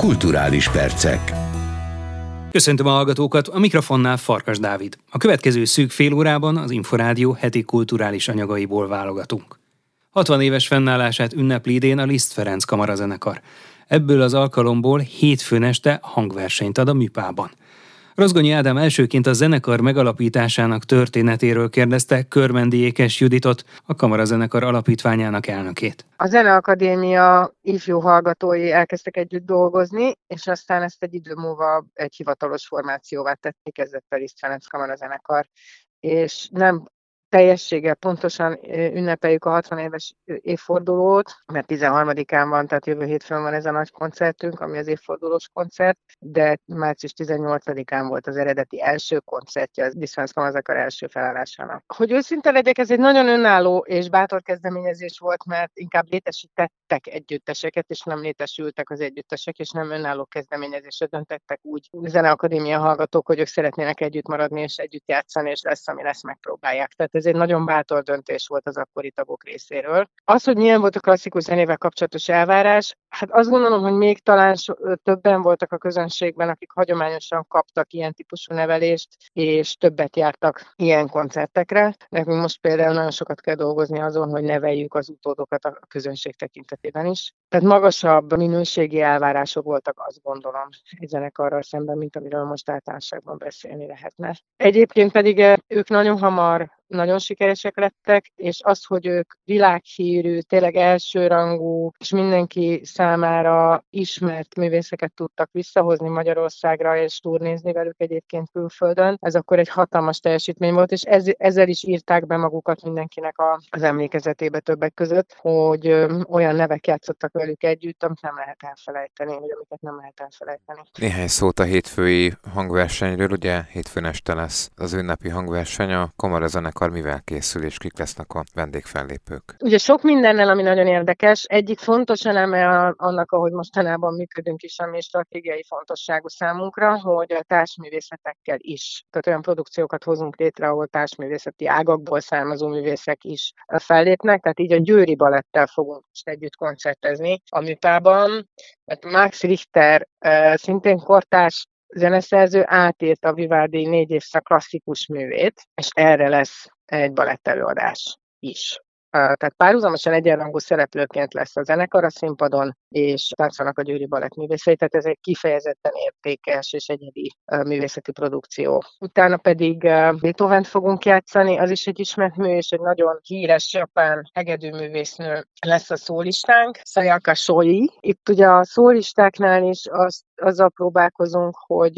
Kulturális percek. Köszöntöm a hallgatókat, a mikrofonnál Farkas Dávid. A következő szűk fél órában az Inforádió heti kulturális anyagaiból válogatunk. 60 éves fennállását ünnepli idén a Liszt Ferenc kamarazenekar. Ebből az alkalomból hétfőn este hangversenyt ad a Műpában. Rozgonyi Ádám elsőként a zenekar megalapításának történetéről kérdezte Körmendi Ékes Juditot, a Kamarazenekar alapítványának elnökét. A Zeneakadémia ifjú hallgatói elkezdtek együtt dolgozni, és aztán ezt egy idő múlva egy hivatalos formációvá tették, fel Liszt Ferenc Kamarazenekar és nem teljességgel pontosan ünnepeljük a 60 éves évfordulót, mert 13-án van, tehát jövő hétfőn van ez a nagy koncertünk, ami az évfordulós koncert, de március 18-án volt az eredeti első koncertje az Diszfánsz Kamazakar első felállásának. Hogy őszinte legyek, ez egy nagyon önálló és bátor kezdeményezés volt, mert inkább létesítettek együtteseket, és nem létesültek az együttesek, és nem önálló kezdeményezésre döntettek úgy zeneakadémia hallgatók, hogy ők szeretnének együtt maradni és együtt játszani, és lesz, ami lesz, megpróbálják. Tehát ez egy nagyon bátor döntés volt az akkori tagok részéről. Az, hogy milyen volt a klasszikus zenével kapcsolatos elvárás, hát azt gondolom, hogy még talán többen voltak a közönségben, akik hagyományosan kaptak ilyen típusú nevelést, és többet jártak ilyen koncertekre. Nekünk most például nagyon sokat kell dolgozni azon, hogy neveljük az utódokat a közönség tekintetében is. Tehát magasabb minőségi elvárások voltak, azt gondolom, egy zenekarral szemben, mint amiről most általánosságban beszélni lehetne. Egyébként pedig ők nagyon hamar nagyon sikeresek lettek, és az, hogy ők világhírű, tényleg elsőrangú, és mindenki számára ismert művészeket tudtak visszahozni Magyarországra, és turnézni velük egyébként külföldön, ez akkor egy hatalmas teljesítmény volt, és ez, ezzel is írták be magukat mindenkinek a, az emlékezetébe többek között, hogy ö, olyan nevek játszottak velük együtt, amit nem lehet elfelejteni, vagy amiket nem lehet elfelejteni. Néhány szót a hétfői hangversenyről, ugye hétfőn este lesz az ünnepi hangverseny, a Komara zenekar mivel készül, és kik lesznek a vendégfellépők? Ugye sok mindennel, ami nagyon érdekes. Egyik fontos eleme annak, ahogy mostanában működünk is, ami stratégiai fontosságú számunkra, hogy a társművészetekkel is, tehát olyan produkciókat hozunk létre, ahol társművészeti ágakból származó művészek is fellépnek, tehát így a Győri Balettel fogunk most együtt koncertezni a műpában, mert Max Richter szintén kortárs zeneszerző átírta a Vivaldi négy évszak klasszikus művét, és erre lesz egy balett előadás is. Tehát párhuzamosan egyenrangú szereplőként lesz a zenekar a színpadon, és táncolnak a Győri Balett művészei, tehát ez egy kifejezetten értékes és egyedi művészeti produkció. Utána pedig Beethoven fogunk játszani, az is egy ismert mű, és egy nagyon híres japán hegedűművésznő lesz a szólistánk, Sayaka Soi. Itt ugye a szólistáknál is az, azzal próbálkozunk, hogy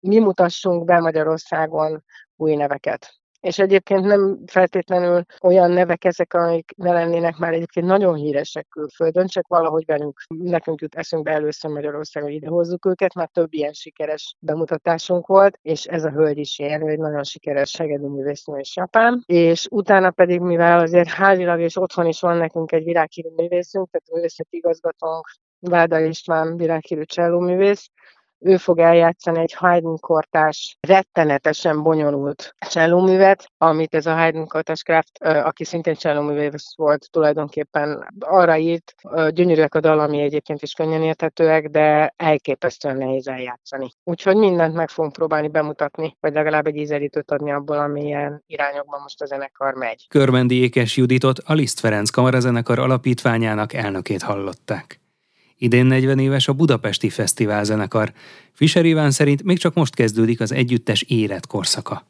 mi mutassunk be Magyarországon új neveket. És egyébként nem feltétlenül olyan nevek ezek, amik ne lennének már egyébként nagyon híresek külföldön, csak valahogy velünk, nekünk jut eszünkbe először Magyarországon idehozzuk őket, mert több ilyen sikeres bemutatásunk volt, és ez a hölgy is ilyen, egy nagyon sikeres segedű művésznő és Japán, és utána pedig, mivel azért házilag és otthon is van nekünk egy világhírű művészünk, tehát művészeti igazgatónk, Váda István világhírű csellóművész, ő fog eljátszani egy Haydn kortás, rettenetesen bonyolult csellóművet, amit ez a Haydn kortás Kraft, aki szintén csellóművész volt, tulajdonképpen arra írt, gyönyörűek a dalami egyébként is könnyen érthetőek, de elképesztően nehéz eljátszani. Úgyhogy mindent meg fogunk próbálni bemutatni, vagy legalább egy ízelítőt adni abból, amilyen irányokban most a zenekar megy. Körmendi Ékes Juditot a Liszt Ferenc Kamarazenekar alapítványának elnökét hallották. Idén 40 éves a Budapesti Fesztivál zenekar. Fischer Iván szerint még csak most kezdődik az együttes érett korszaka.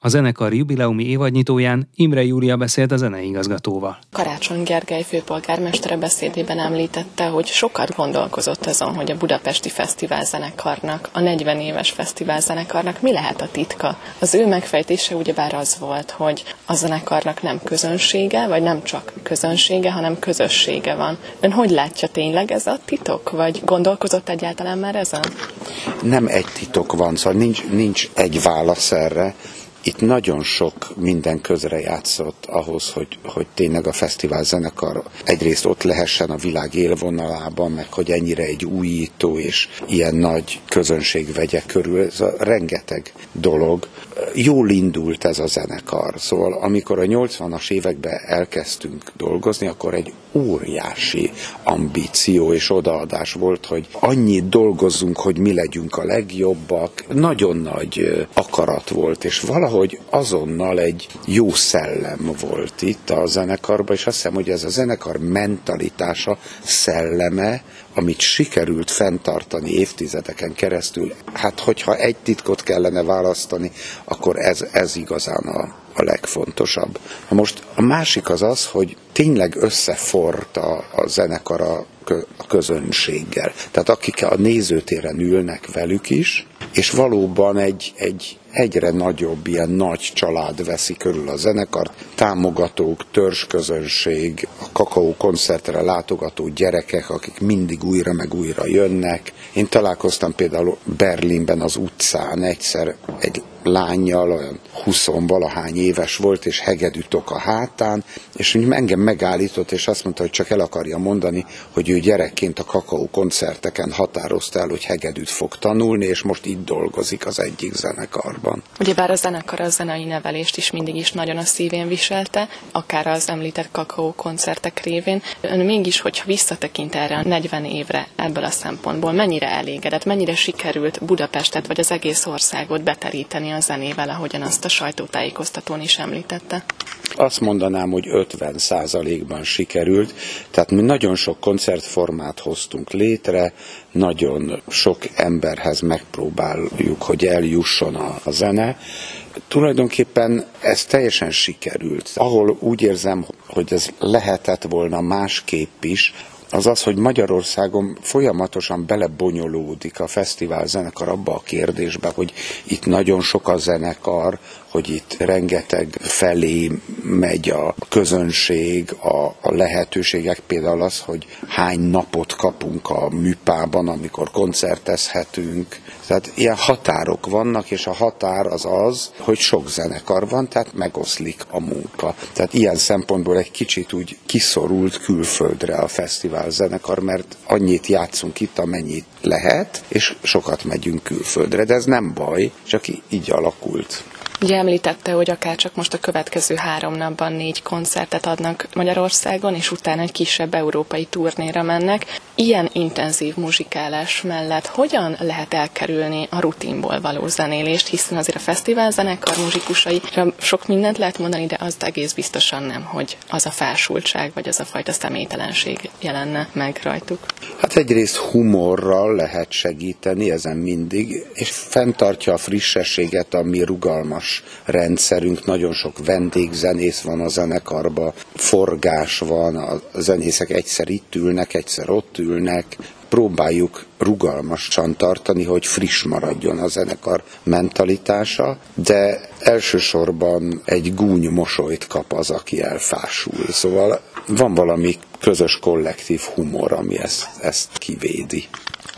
A zenekar jubileumi évadnyitóján Imre Júlia beszélt a zeneigazgatóval. Karácsony Gergely főpolgármestere beszédében említette, hogy sokat gondolkozott azon, hogy a Budapesti Fesztivál zenekarnak, a 40 éves fesztivál zenekarnak mi lehet a titka. Az ő megfejtése ugyebár az volt, hogy a zenekarnak nem közönsége, vagy nem csak közönsége, hanem közössége van. Ön hogy látja tényleg ez a titok, vagy gondolkozott egyáltalán már ezen? Nem egy titok van, szóval nincs, nincs egy válasz erre itt nagyon sok minden közre játszott ahhoz, hogy, hogy tényleg a fesztivál zenekar egyrészt ott lehessen a világ élvonalában, meg hogy ennyire egy újító és ilyen nagy közönség vegye körül. Ez a rengeteg dolog. Jól indult ez a zenekar. Szóval amikor a 80-as években elkezdtünk dolgozni, akkor egy óriási ambíció és odaadás volt, hogy annyit dolgozzunk, hogy mi legyünk a legjobbak. Nagyon nagy akarat volt, és valahogy azonnal egy jó szellem volt itt a zenekarban, és azt hiszem, hogy ez a zenekar mentalitása, szelleme, amit sikerült fenntartani évtizedeken keresztül, hát hogyha egy titkot kellene választani, akkor ez, ez igazán a, a legfontosabb. Na most a másik az az, hogy tényleg összefort a, a zenekar a, a közönséggel. Tehát akik a nézőtéren ülnek velük is, és valóban egy, egy egyre nagyobb ilyen nagy család veszi körül a zenekart, támogatók, törzsközönség, a kakaó koncertre látogató gyerekek, akik mindig újra meg újra jönnek. Én találkoztam például Berlinben az utcán egyszer egy lányjal, olyan 20 valahány éves volt, és hegedűtok a hátán, és úgy engem megállított, és azt mondta, hogy csak el akarja mondani, hogy ő gyerekként a kakaó koncerteken határozta el, hogy hegedűt fog tanulni, és most itt dolgozik az egyik zenekarban. Ugyebár a zenekar a zenei nevelést is mindig is nagyon a szívén viselte, akár az említett kakaó koncertek révén. Ön mégis, hogyha visszatekint erre a 40 évre ebből a szempontból, mennyire elégedett, mennyire sikerült Budapestet vagy az egész országot beteríteni a zenével, ahogyan azt a sajtótájékoztatón is említette? Azt mondanám, hogy 50 százalékban sikerült, tehát mi nagyon sok koncertformát hoztunk létre, nagyon sok emberhez megpróbáljuk, hogy eljusson a, zene. Tulajdonképpen ez teljesen sikerült. Ahol úgy érzem, hogy ez lehetett volna másképp is, az az, hogy Magyarországon folyamatosan belebonyolódik a fesztivál zenekar abba a kérdésbe, hogy itt nagyon sok a zenekar, hogy itt rengeteg felé megy a közönség, a, a lehetőségek, például az, hogy hány napot kapunk a műpában, amikor koncertezhetünk. Tehát ilyen határok vannak, és a határ az az, hogy sok zenekar van, tehát megoszlik a munka. Tehát ilyen szempontból egy kicsit úgy kiszorult külföldre a fesztivál zenekar, mert annyit játszunk itt, amennyit lehet, és sokat megyünk külföldre, de ez nem baj, csak így alakult. Ugye említette, hogy akár csak most a következő három napban négy koncertet adnak Magyarországon, és utána egy kisebb európai turnéra mennek. Ilyen intenzív muzsikálás mellett hogyan lehet elkerülni a rutinból való zenélést, hiszen azért a fesztivál zenekar muzsikusai sok mindent lehet mondani, de az egész biztosan nem, hogy az a fásultság, vagy az a fajta személytelenség jelenne meg rajtuk. Hát egyrészt humorral lehet segíteni, ezen mindig, és fenntartja a frissességet, ami rugalmas forgás rendszerünk, nagyon sok vendégzenész van a zenekarban, forgás van, a zenészek egyszer itt ülnek, egyszer ott ülnek, próbáljuk rugalmasan tartani, hogy friss maradjon a zenekar mentalitása, de elsősorban egy gúny mosolyt kap az, aki elfásul. Szóval van valami közös kollektív humor, ami ezt, ezt kivédi.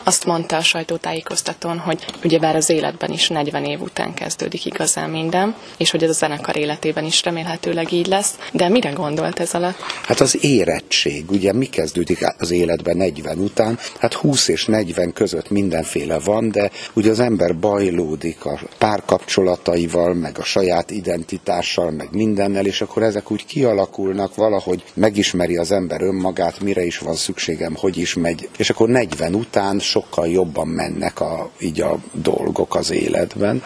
Azt mondta a sajtótájékoztatón, hogy ugyebár az életben is 40 év után kezdődik igazán minden, és hogy ez a zenekar életében is remélhetőleg így lesz. De mire gondolt ez alatt? Hát az érettség, ugye mi kezdődik az életben 40 után? Hát 20 és 40 között mindenféle van, de ugye az ember bajlódik a párkapcsolataival, meg a saját identitással, meg mindennel, és akkor ezek úgy kialakulnak valahogy, megismeri az ember önmagát, mire is van szükségem, hogy is megy, és akkor 40 után sokkal jobban mennek a, így a dolgok az életben,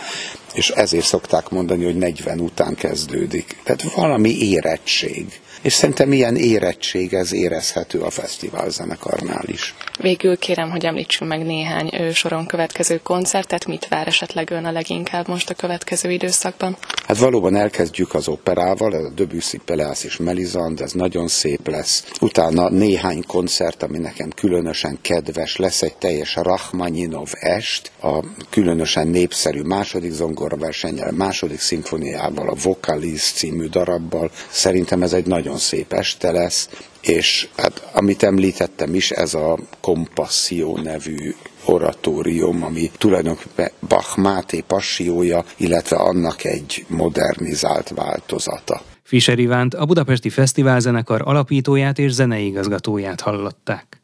és ezért szokták mondani, hogy 40 után kezdődik. Tehát valami érettség. És szerintem ilyen érettség ez érezhető a fesztivál zenekarnál is. Végül kérem, hogy említsünk meg néhány soron következő koncertet, mit vár esetleg ön a leginkább most a következő időszakban? Hát valóban elkezdjük az operával, ez a Debussy, Peleas és Melisande, ez nagyon szép lesz. Utána néhány koncert, ami nekem különösen kedves, lesz egy teljes Rachmaninov est, a különösen népszerű második zongoraversennyel, második szimfoniával, a Vocaliz című darabbal. Szerintem ez egy nagyon szép este lesz, és hát amit említettem is, ez a Compassio nevű oratórium, ami tulajdonképpen Bach Máté passiója, illetve annak egy modernizált változata. Fischer Ivánt, a Budapesti Fesztiválzenekar alapítóját és zenei igazgatóját hallották.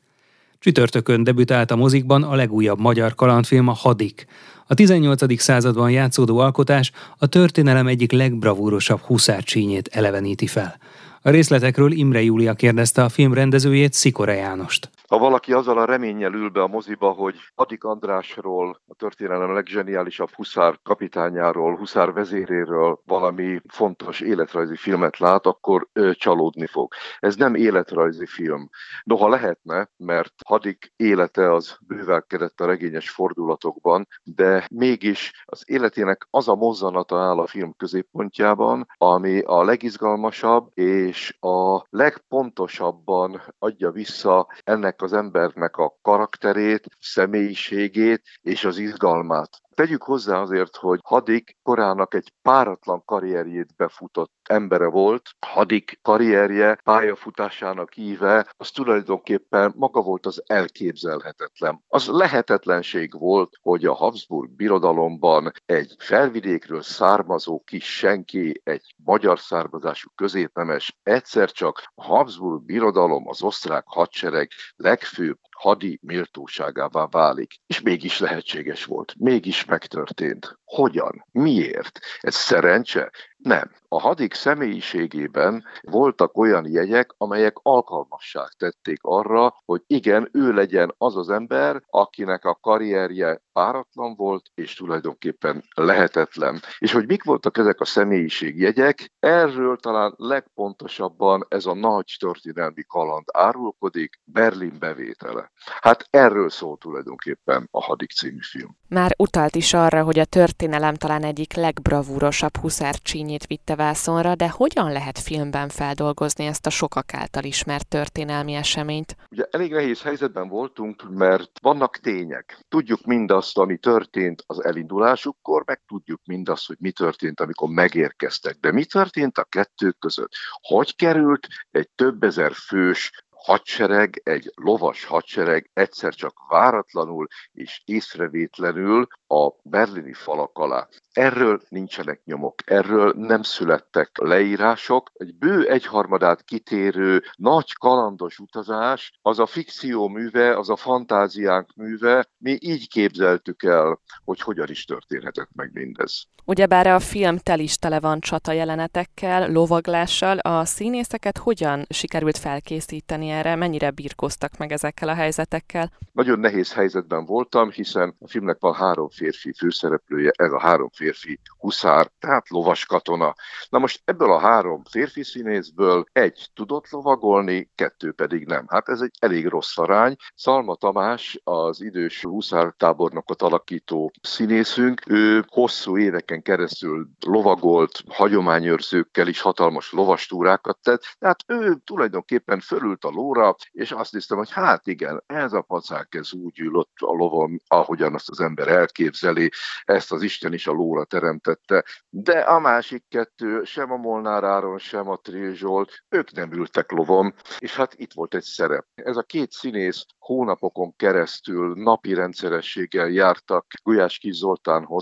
Csütörtökön debütált a mozikban a legújabb magyar kalandfilm a Hadik. A 18. században játszódó alkotás a történelem egyik legbravúrosabb huszárcsínyét eleveníti fel. A részletekről Imre Júlia kérdezte a film rendezőjét, Szikora Jánost. Ha valaki azzal a reménnyel ül be a moziba, hogy Adik Andrásról, a történelem legzseniálisabb huszár kapitányáról, huszár vezéréről valami fontos életrajzi filmet lát, akkor ő csalódni fog. Ez nem életrajzi film. Noha lehetne, mert Hadik élete az bővelkedett a regényes fordulatokban, de mégis az életének az a mozzanata áll a film középpontjában, ami a legizgalmasabb és a legpontosabban adja vissza ennek az embernek a karakterét, személyiségét és az izgalmát. Tegyük hozzá azért, hogy Hadik korának egy páratlan karrierjét befutott embere volt. Hadik karrierje, pályafutásának íve, az tulajdonképpen maga volt az elképzelhetetlen. Az lehetetlenség volt, hogy a Habsburg birodalomban egy felvidékről származó kis senki, egy magyar származású középnemes egyszer csak a Habsburg birodalom, az osztrák hadsereg legfőbb hadi méltóságává válik. És mégis lehetséges volt, mégis megtörtént. Hogyan? Miért? Ez szerencse? Nem. A hadik személyiségében voltak olyan jegyek, amelyek alkalmassá tették arra, hogy igen, ő legyen az az ember, akinek a karrierje páratlan volt, és tulajdonképpen lehetetlen. És hogy mik voltak ezek a személyiségjegyek, erről talán legpontosabban ez a nagy történelmi kaland árulkodik, Berlin bevétele. Hát erről szól tulajdonképpen a Hadik című film. Már utalt is arra, hogy a történelem talán egyik legbravúrosabb huszárcsínyét vitte vászonra, de hogyan lehet filmben feldolgozni ezt a sokak által ismert történelmi eseményt? Ugye elég nehéz helyzetben voltunk, mert vannak tények. Tudjuk mindazt, ami történt az elindulásukkor, meg tudjuk mindazt, hogy mi történt, amikor megérkeztek. De mi történt a kettő között? Hogy került egy több ezer fős hadsereg, egy lovas hadsereg egyszer csak váratlanul és észrevétlenül a berlini falak alá. Erről nincsenek nyomok, erről nem születtek leírások. Egy bő egyharmadát kitérő nagy kalandos utazás, az a fikció műve, az a fantáziánk műve, mi így képzeltük el, hogy hogyan is történhetett meg mindez. Ugyebár a film tel is tele van csata jelenetekkel, lovaglással, a színészeket hogyan sikerült felkészíteni erre, mennyire birkoztak meg ezekkel a helyzetekkel? Nagyon nehéz helyzetben voltam, hiszen a filmnek van három férfi főszereplője, ez a három férfi huszár, tehát lovas katona. Na most ebből a három férfi színészből egy tudott lovagolni, kettő pedig nem. Hát ez egy elég rossz arány. Szalma Tamás, az idős huszár tábornokot alakító színészünk, ő hosszú éveken keresztül lovagolt, hagyományőrzőkkel is hatalmas lovastúrákat tett, tehát ő tulajdonképpen fölült a lóra, és azt hiszem, hogy hát igen, ez a pacák, ez úgy ülött a lovon, ahogyan azt az ember elképzeli, ezt az Isten is a lóra teremtette. De a másik kettő, sem a Molnár Áron, sem a Trill Zsolt, ők nem ültek lovon, és hát itt volt egy szerep. Ez a két színész hónapokon keresztül napi rendszerességgel jártak Gulyás Kis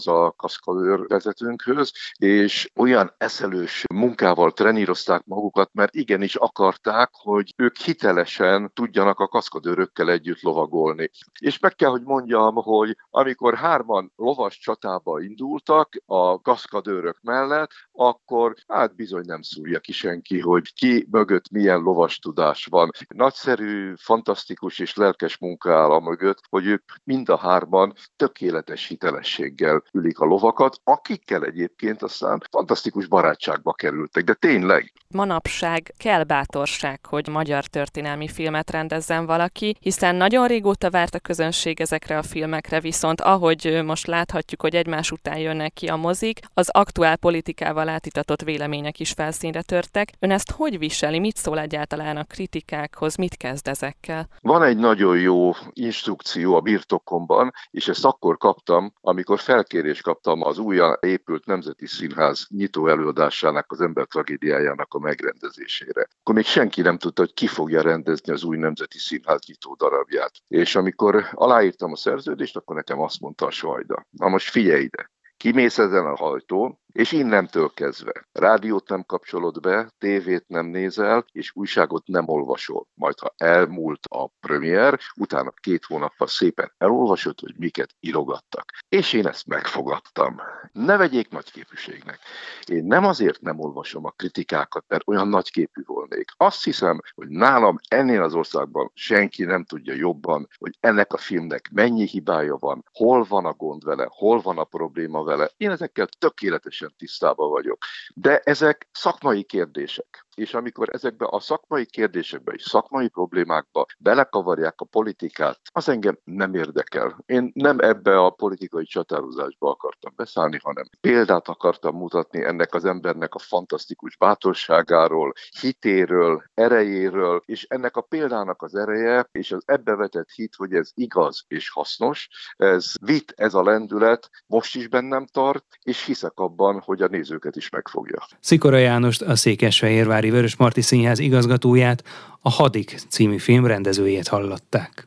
a kaszkadőr vezetőnkhöz, és olyan eszelős munkával trenírozták magukat, mert igenis akarták, hogy ők hitelesen tudjanak a kaszkadőrökkel együtt lovagolni. És meg kell, hogy mondjam, hogy amikor hárman lovas csatába indultak a kaszkadőrök mellett, akkor hát bizony nem szúrja ki senki, hogy ki mögött milyen lovas tudás van. Nagyszerű, fantasztikus és lelkes munka áll a mögött, hogy ők mind a hárman tökéletes hitelességgel ülik a lovakat, akikkel egyébként aztán fantasztikus barátságba kerültek, de tényleg. Manapság kell bátorság, hogy magyar történelmi filmet rendezzen valaki, hiszen nagyon régóta várt a közönség ezekre a filmekre, viszont ahogy most láthatjuk, hogy egymás után jönnek ki a mozik, az aktuál politikával átitatott vélemények is felszínre törtek. Ön ezt hogy viseli? Mit szól egyáltalán a kritikákhoz? Mit kezd ezekkel? Van egy nagyon jó instrukció a birtokomban, és ezt akkor kaptam, amikor felkérést kaptam az újra épült Nemzeti Színház nyitó előadásának, az ember tragédiájának a megrendezésére. Akkor még senki nem tudta, hogy ki fogja rendezni az új Nemzeti Színház nyitó darabját. És amikor aláírtam a szerződést, akkor nekem azt mondta a Sajda, na most figyelj ide, kimész ezen a hajtó, És innentől kezdve rádiót nem kapcsolod be, tévét nem nézel, és újságot nem olvasol. Majd ha elmúlt a premier, utána két hónappal szépen elolvasod, hogy miket írogattak. És én ezt megfogadtam. Ne vegyék nagyképűségnek. Én nem azért nem olvasom a kritikákat, mert olyan nagyképű volnék. Azt hiszem, hogy nálam ennél az országban senki nem tudja jobban, hogy ennek a filmnek mennyi hibája van, hol van a gond vele, hol van a probléma vele. Én ezekkel tökéletesen tisztában vagyok. De ezek szakmai kérdések és amikor ezekbe a szakmai kérdésekbe és szakmai problémákba belekavarják a politikát, az engem nem érdekel. Én nem ebbe a politikai csatározásba akartam beszállni, hanem példát akartam mutatni ennek az embernek a fantasztikus bátorságáról, hitéről, erejéről, és ennek a példának az ereje, és az ebbe vetett hit, hogy ez igaz és hasznos, ez vitt ez a lendület, most is bennem tart, és hiszek abban, hogy a nézőket is megfogja. Szikora Jánost, a Székesfehérvári Vörös Marti Színház igazgatóját, a Hadik című film rendezőjét hallották.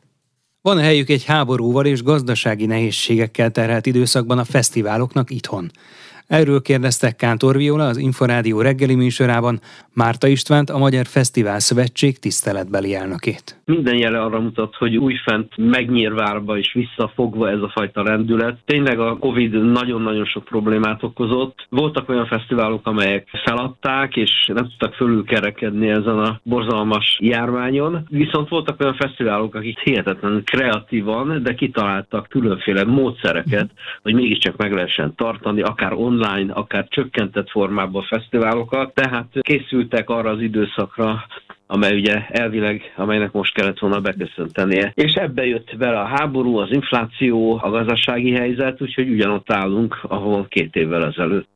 Van helyük egy háborúval és gazdasági nehézségekkel terhelt időszakban a fesztiváloknak itthon. Erről kérdeztek Kántor Viola az Inforádió reggeli műsorában Márta Istvánt, a Magyar Fesztivál Szövetség tiszteletbeli elnökét. Minden jele arra mutat, hogy újfent megnyírvárva és visszafogva ez a fajta rendület. Tényleg a Covid nagyon-nagyon sok problémát okozott. Voltak olyan fesztiválok, amelyek feladták, és nem tudtak fölülkerekedni ezen a borzalmas járványon. Viszont voltak olyan fesztiválok, akik hihetetlenül kreatívan, de kitaláltak különféle módszereket, hogy mégiscsak meg lehessen tartani, akár online akár csökkentett formában fesztiválokat, tehát készültek arra az időszakra, amely ugye elvileg, amelynek most kellett volna beköszöntenie. És ebbe jött bele a háború, az infláció, a gazdasági helyzet, úgyhogy ugyanott állunk, ahol két évvel ezelőtt.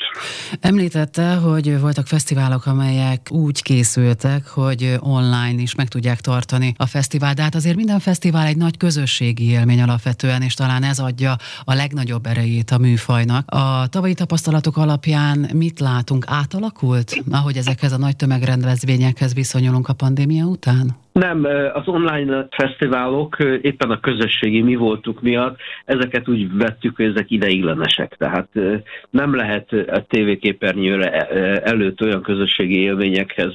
Említette, hogy voltak fesztiválok, amelyek úgy készültek, hogy online is meg tudják tartani a fesztivál, de hát azért minden fesztivál egy nagy közösségi élmény alapvetően, és talán ez adja a legnagyobb erejét a műfajnak. A tavalyi tapasztalatok alapján mit látunk? Átalakult, ahogy ezekhez a nagy tömegrendezvényekhez viszonyulunk a pandémia után? Nem, az online fesztiválok éppen a közösségi mi voltuk miatt, ezeket úgy vettük, hogy ezek ideiglenesek. Tehát nem lehet a tévéképernyőre előtt olyan közösségi élményekhez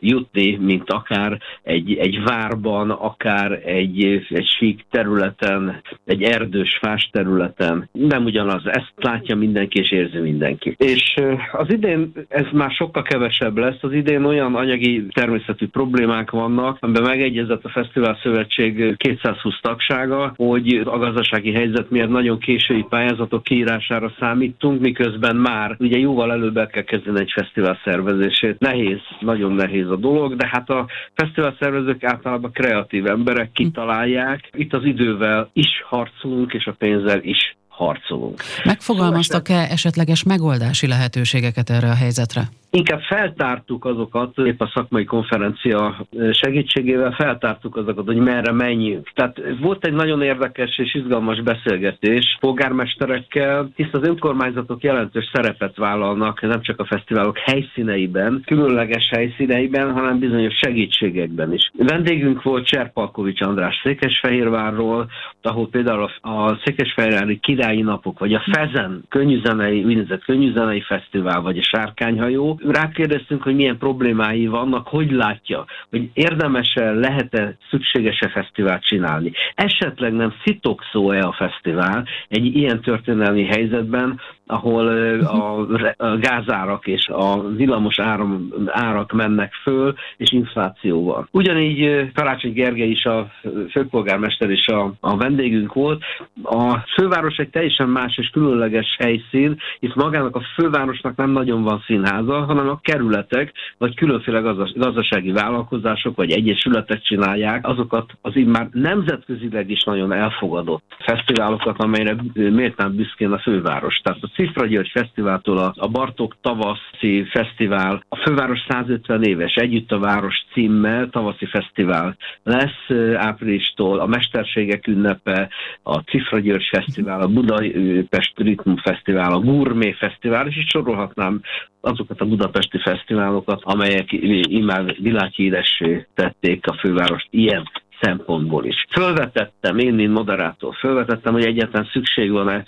jutni, mint akár egy, egy várban, akár egy, egy sík területen, egy erdős, fás területen. Nem ugyanaz, ezt látja mindenki és érzi mindenki. És az idén ez már sokkal kevesebb lesz, az idén olyan anyagi természetű problémák vannak, amiben megegyezett a Fesztivál Szövetség 220 tagsága, hogy a gazdasági helyzet miatt nagyon késői pályázatok kiírására számítunk, miközben már ugye jóval előbb el kell kezdeni egy fesztivál szervezését. Nehéz, nagyon nehéz a dolog, de hát a fesztivál szervezők általában kreatív emberek kitalálják. Itt az idővel is harcolunk, és a pénzzel is harcolunk. Megfogalmaztak-e esetleges megoldási lehetőségeket erre a helyzetre? Inkább feltártuk azokat, épp a szakmai konferencia segítségével feltártuk azokat, hogy merre menjünk. Tehát volt egy nagyon érdekes és izgalmas beszélgetés polgármesterekkel, hisz az önkormányzatok jelentős szerepet vállalnak nem csak a fesztiválok helyszíneiben, különleges helyszíneiben, hanem bizonyos segítségekben is. Vendégünk volt Cserpalkovics András Székesfehérvárról, ahol például a Székesfehérvári Királyi Napok, vagy a Fezen könnyűzenei, úgynevezett könnyűzenei fesztivál, vagy a Sárkányhajó, rákérdeztünk, hogy milyen problémái vannak, hogy látja, hogy érdemes-e, lehet-e, szükséges-e fesztivált csinálni. Esetleg nem szitokszó-e a fesztivál egy ilyen történelmi helyzetben, ahol a, a gázárak és a villamos áram, árak mennek föl, és inflációval. Ugyanígy Karácsony Gergely is a főpolgármester és a, a vendégünk volt. A főváros egy teljesen más és különleges helyszín, itt magának a fővárosnak nem nagyon van színháza, hanem a kerületek, vagy különféle gazdasági vállalkozások, vagy egyesületek csinálják azokat az már nemzetközileg is nagyon elfogadott fesztiválokat, amelyre méltán büszkén a főváros. Tehát a Cifra György Fesztiváltól a, Bartók Tavaszi Fesztivál, a Főváros 150 éves Együtt a Város címmel tavaszi fesztivál lesz áprilistól, a Mesterségek ünnepe, a Cifra György Fesztivál, a Budapest Ritmus Fesztivál, a Gourmet Fesztivál, és így sorolhatnám azokat a budapesti fesztiválokat, amelyek immár világhíressé tették a fővárost. Ilyen szempontból is. Fölvetettem, én, mint moderátor, fölvetettem, hogy egyáltalán szükség van-e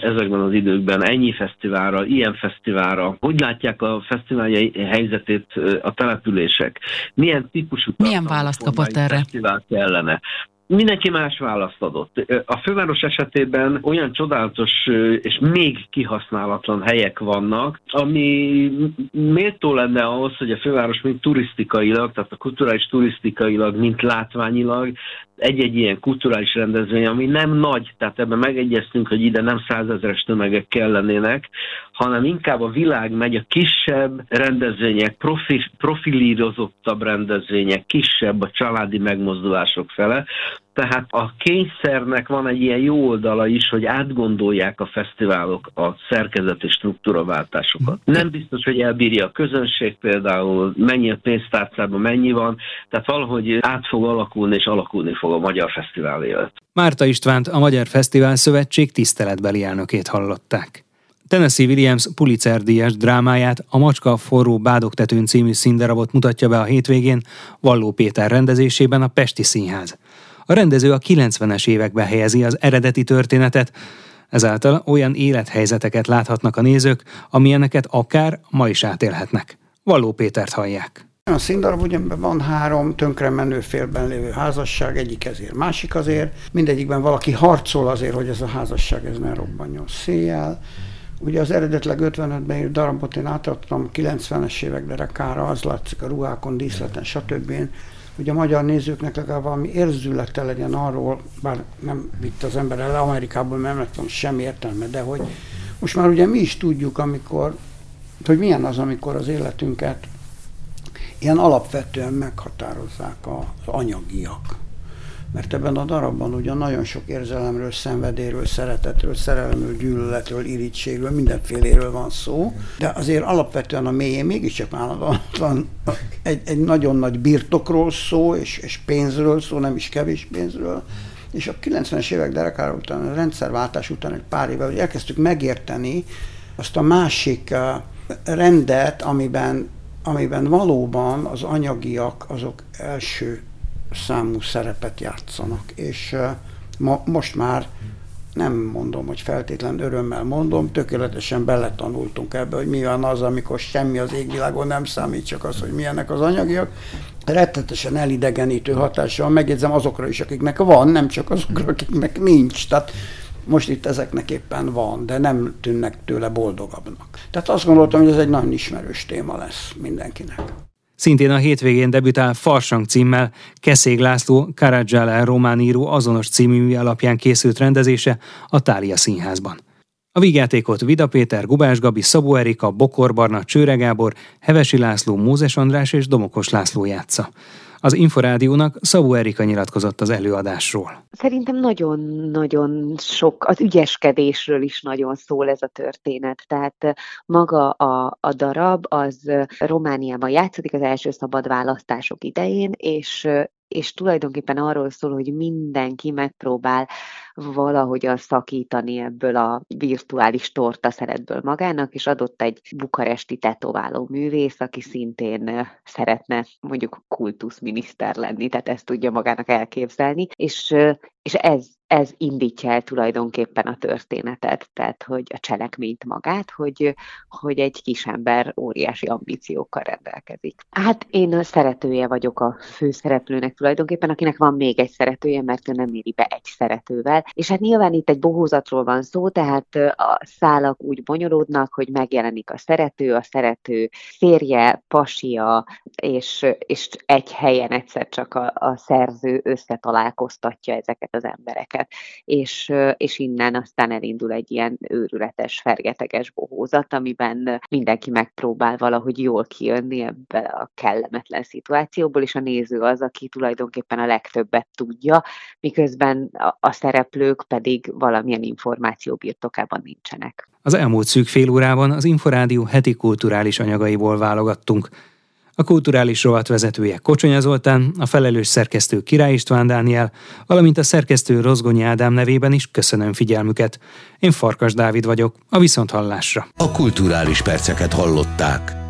ezekben az időkben ennyi fesztiválra, ilyen fesztiválra, hogy látják a fesztivál helyzetét a települések, milyen típusú milyen választ kapott erre? fesztivál kellene. Mindenki más választ adott. A főváros esetében olyan csodálatos és még kihasználatlan helyek vannak, ami méltó lenne ahhoz, hogy a főváros mint turisztikailag, tehát a kulturális turisztikailag, mint látványilag egy-egy ilyen kulturális rendezvény, ami nem nagy, tehát ebben megegyeztünk, hogy ide nem százezeres tömegek kellenének, hanem inkább a világ megy a kisebb rendezvények, profi, profilírozottabb rendezvények, kisebb a családi megmozdulások fele, tehát a kényszernek van egy ilyen jó oldala is, hogy átgondolják a fesztiválok a szerkezeti struktúraváltásokat. Nem biztos, hogy elbírja a közönség például, mennyi a pénztárcában, mennyi van, tehát valahogy át fog alakulni és alakulni fog a Magyar Fesztivál élet. Márta Istvánt, a Magyar Fesztivál Szövetség tiszteletbeli elnökét hallották. Tennessee Williams Pulitzer díjas drámáját, a Macska forró bádogtetőn című színdarabot mutatja be a hétvégén Valló Péter rendezésében a Pesti Színház. A rendező a 90-es években helyezi az eredeti történetet, ezáltal olyan élethelyzeteket láthatnak a nézők, amilyeneket akár ma is átélhetnek. Valló Pétert hallják. A színdarab ugyanben van három tönkre menő félben lévő házasság, egyik ezért, másik azért. Mindegyikben valaki harcol azért, hogy ez a házasság ez ne robbanjon széjjel. Ugye az eredetleg 55-ben írt darabot én átadtam 90-es évek derekára, az látszik a ruhákon, díszleten, stb hogy a magyar nézőknek legalább valami érzülete legyen arról, bár nem vitt az ember el Amerikából, mert nem lett semmi értelme, de hogy most már ugye mi is tudjuk, amikor, hogy milyen az, amikor az életünket ilyen alapvetően meghatározzák az anyagiak. Mert ebben a darabban ugyan nagyon sok érzelemről, szenvedéről, szeretetről, szerelemről, gyűlöletről, irítségről, mindenféléről van szó, de azért alapvetően a mélyén mégiscsak állandóan egy, egy nagyon nagy birtokról szó, és, és pénzről szó, nem is kevés pénzről, és a 90-es évek derekára után, a rendszerváltás után egy pár évvel, hogy elkezdtük megérteni azt a másik uh, rendet, amiben amiben valóban az anyagiak azok első számú szerepet játszanak. És ma, most már nem mondom, hogy feltétlen örömmel mondom, tökéletesen beletanultunk ebbe, hogy mi van az, amikor semmi az égvilágon nem számít, csak az, hogy milyenek az anyagiak. Rettetesen elidegenítő hatással megjegyzem azokra is, akiknek van, nem csak azokra, akiknek nincs. Tehát most itt ezeknek éppen van, de nem tűnnek tőle boldogabbnak. Tehát azt gondoltam, hogy ez egy nagyon ismerős téma lesz mindenkinek. Szintén a hétvégén debütál Farsang címmel Keszég László Karadzsál román azonos című alapján készült rendezése a Tália Színházban. A vígjátékot Vida Péter, Gubás Gabi, Szabó Erika, Bokor Barna, Csőre Gábor, Hevesi László, Mózes András és Domokos László játsza. Az Inforádiónak Szabó Erika nyilatkozott az előadásról. Szerintem nagyon-nagyon sok, az ügyeskedésről is nagyon szól ez a történet. Tehát maga a, a darab az Romániában játszódik az első szabad választások idején, és és tulajdonképpen arról szól, hogy mindenki megpróbál valahogyan szakítani ebből a virtuális torta szeretből magának, és adott egy bukaresti tetováló művész, aki szintén szeretne mondjuk kultuszminiszter lenni, tehát ezt tudja magának elképzelni, és, és ez ez indítja el tulajdonképpen a történetet, tehát hogy a cselekményt magát, hogy, hogy egy kisember óriási ambíciókkal rendelkezik. Hát én a szeretője vagyok a főszereplőnek tulajdonképpen, akinek van még egy szeretője, mert ő nem éri be egy szeretővel. És hát nyilván itt egy bohózatról van szó, tehát a szálak úgy bonyolódnak, hogy megjelenik a szerető, a szerető férje, pasia, és, és egy helyen egyszer csak a, a szerző összetalálkoztatja ezeket az embereket. És, és innen aztán elindul egy ilyen őrületes, fergeteges bohózat, amiben mindenki megpróbál valahogy jól kijönni ebbe a kellemetlen szituációból, és a néző az, aki tulajdonképpen a legtöbbet tudja, miközben a, a szereplők pedig valamilyen információ birtokában nincsenek. Az elmúlt szűk fél órában az Inforádió heti kulturális anyagaiból válogattunk. A kulturális rovat vezetője Kocsonya Zoltán, a felelős szerkesztő Király István Dániel, valamint a szerkesztő Rozgonyi Ádám nevében is köszönöm figyelmüket. Én Farkas Dávid vagyok, a Viszonthallásra. A kulturális perceket hallották.